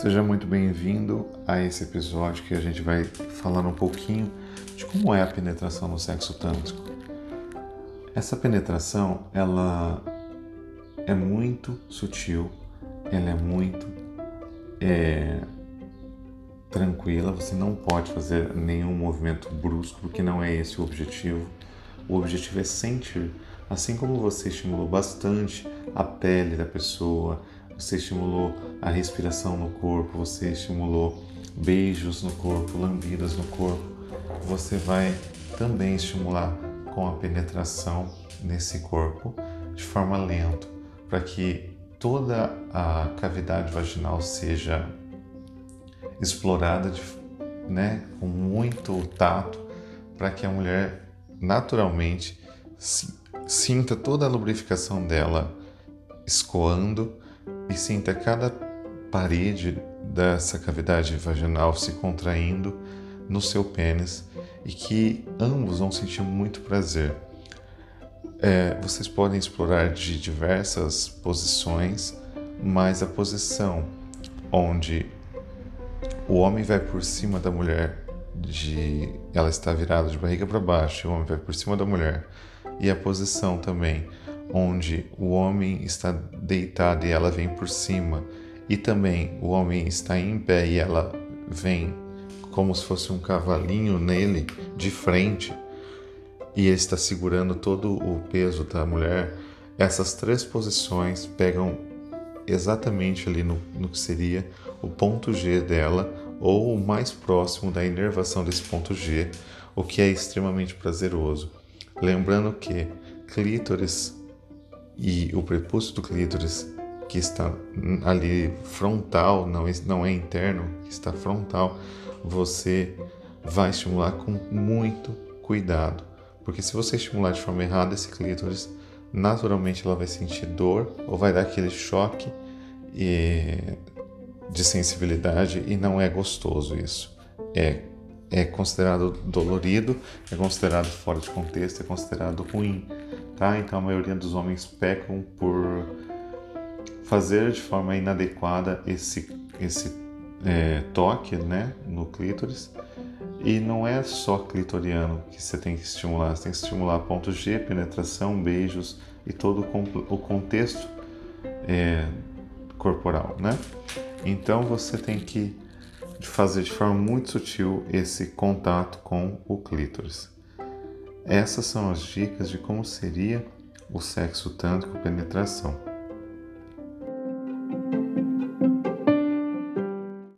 Seja muito bem-vindo a esse episódio que a gente vai falar um pouquinho de como é a penetração no sexo tântrico. Essa penetração, ela é muito sutil, ela é muito é, tranquila, você não pode fazer nenhum movimento brusco, porque não é esse o objetivo. O objetivo é sentir, assim como você estimulou bastante a pele da pessoa, você estimulou a respiração no corpo, você estimulou beijos no corpo, lambidas no corpo, você vai também estimular com a penetração nesse corpo de forma lenta, para que toda a cavidade vaginal seja explorada de, né, com muito tato, para que a mulher naturalmente sinta toda a lubrificação dela escoando e sinta cada parede dessa cavidade vaginal se contraindo no seu pênis e que ambos vão sentir muito prazer. É, vocês podem explorar de diversas posições, mas a posição onde o homem vai por cima da mulher, de ela está virada de barriga para baixo, o homem vai por cima da mulher, e a posição também onde o homem está deitado e ela vem por cima, e também o homem está em pé e ela vem como se fosse um cavalinho nele de frente, e ele está segurando todo o peso da mulher. Essas três posições pegam exatamente ali no, no que seria o ponto G dela, ou o mais próximo da inervação desse ponto G, o que é extremamente prazeroso. Lembrando que clítoris e o prepúcio do clítoris que está ali frontal, não, não é interno, está frontal, você vai estimular com muito cuidado. Porque se você estimular de forma errada esse clítoris, naturalmente ela vai sentir dor ou vai dar aquele choque de sensibilidade e não é gostoso isso. É, é considerado dolorido, é considerado fora de contexto, é considerado ruim tá? Então a maioria dos homens pecam por fazer de forma inadequada esse, esse é, toque né, no clítoris. E não é só clitoriano que você tem que estimular, você tem que estimular ponto G, penetração, beijos e todo o contexto é, corporal, né? Então você tem que fazer de forma muito sutil esse contato com o clítoris. Essas são as dicas de como seria o sexo tântrico penetração.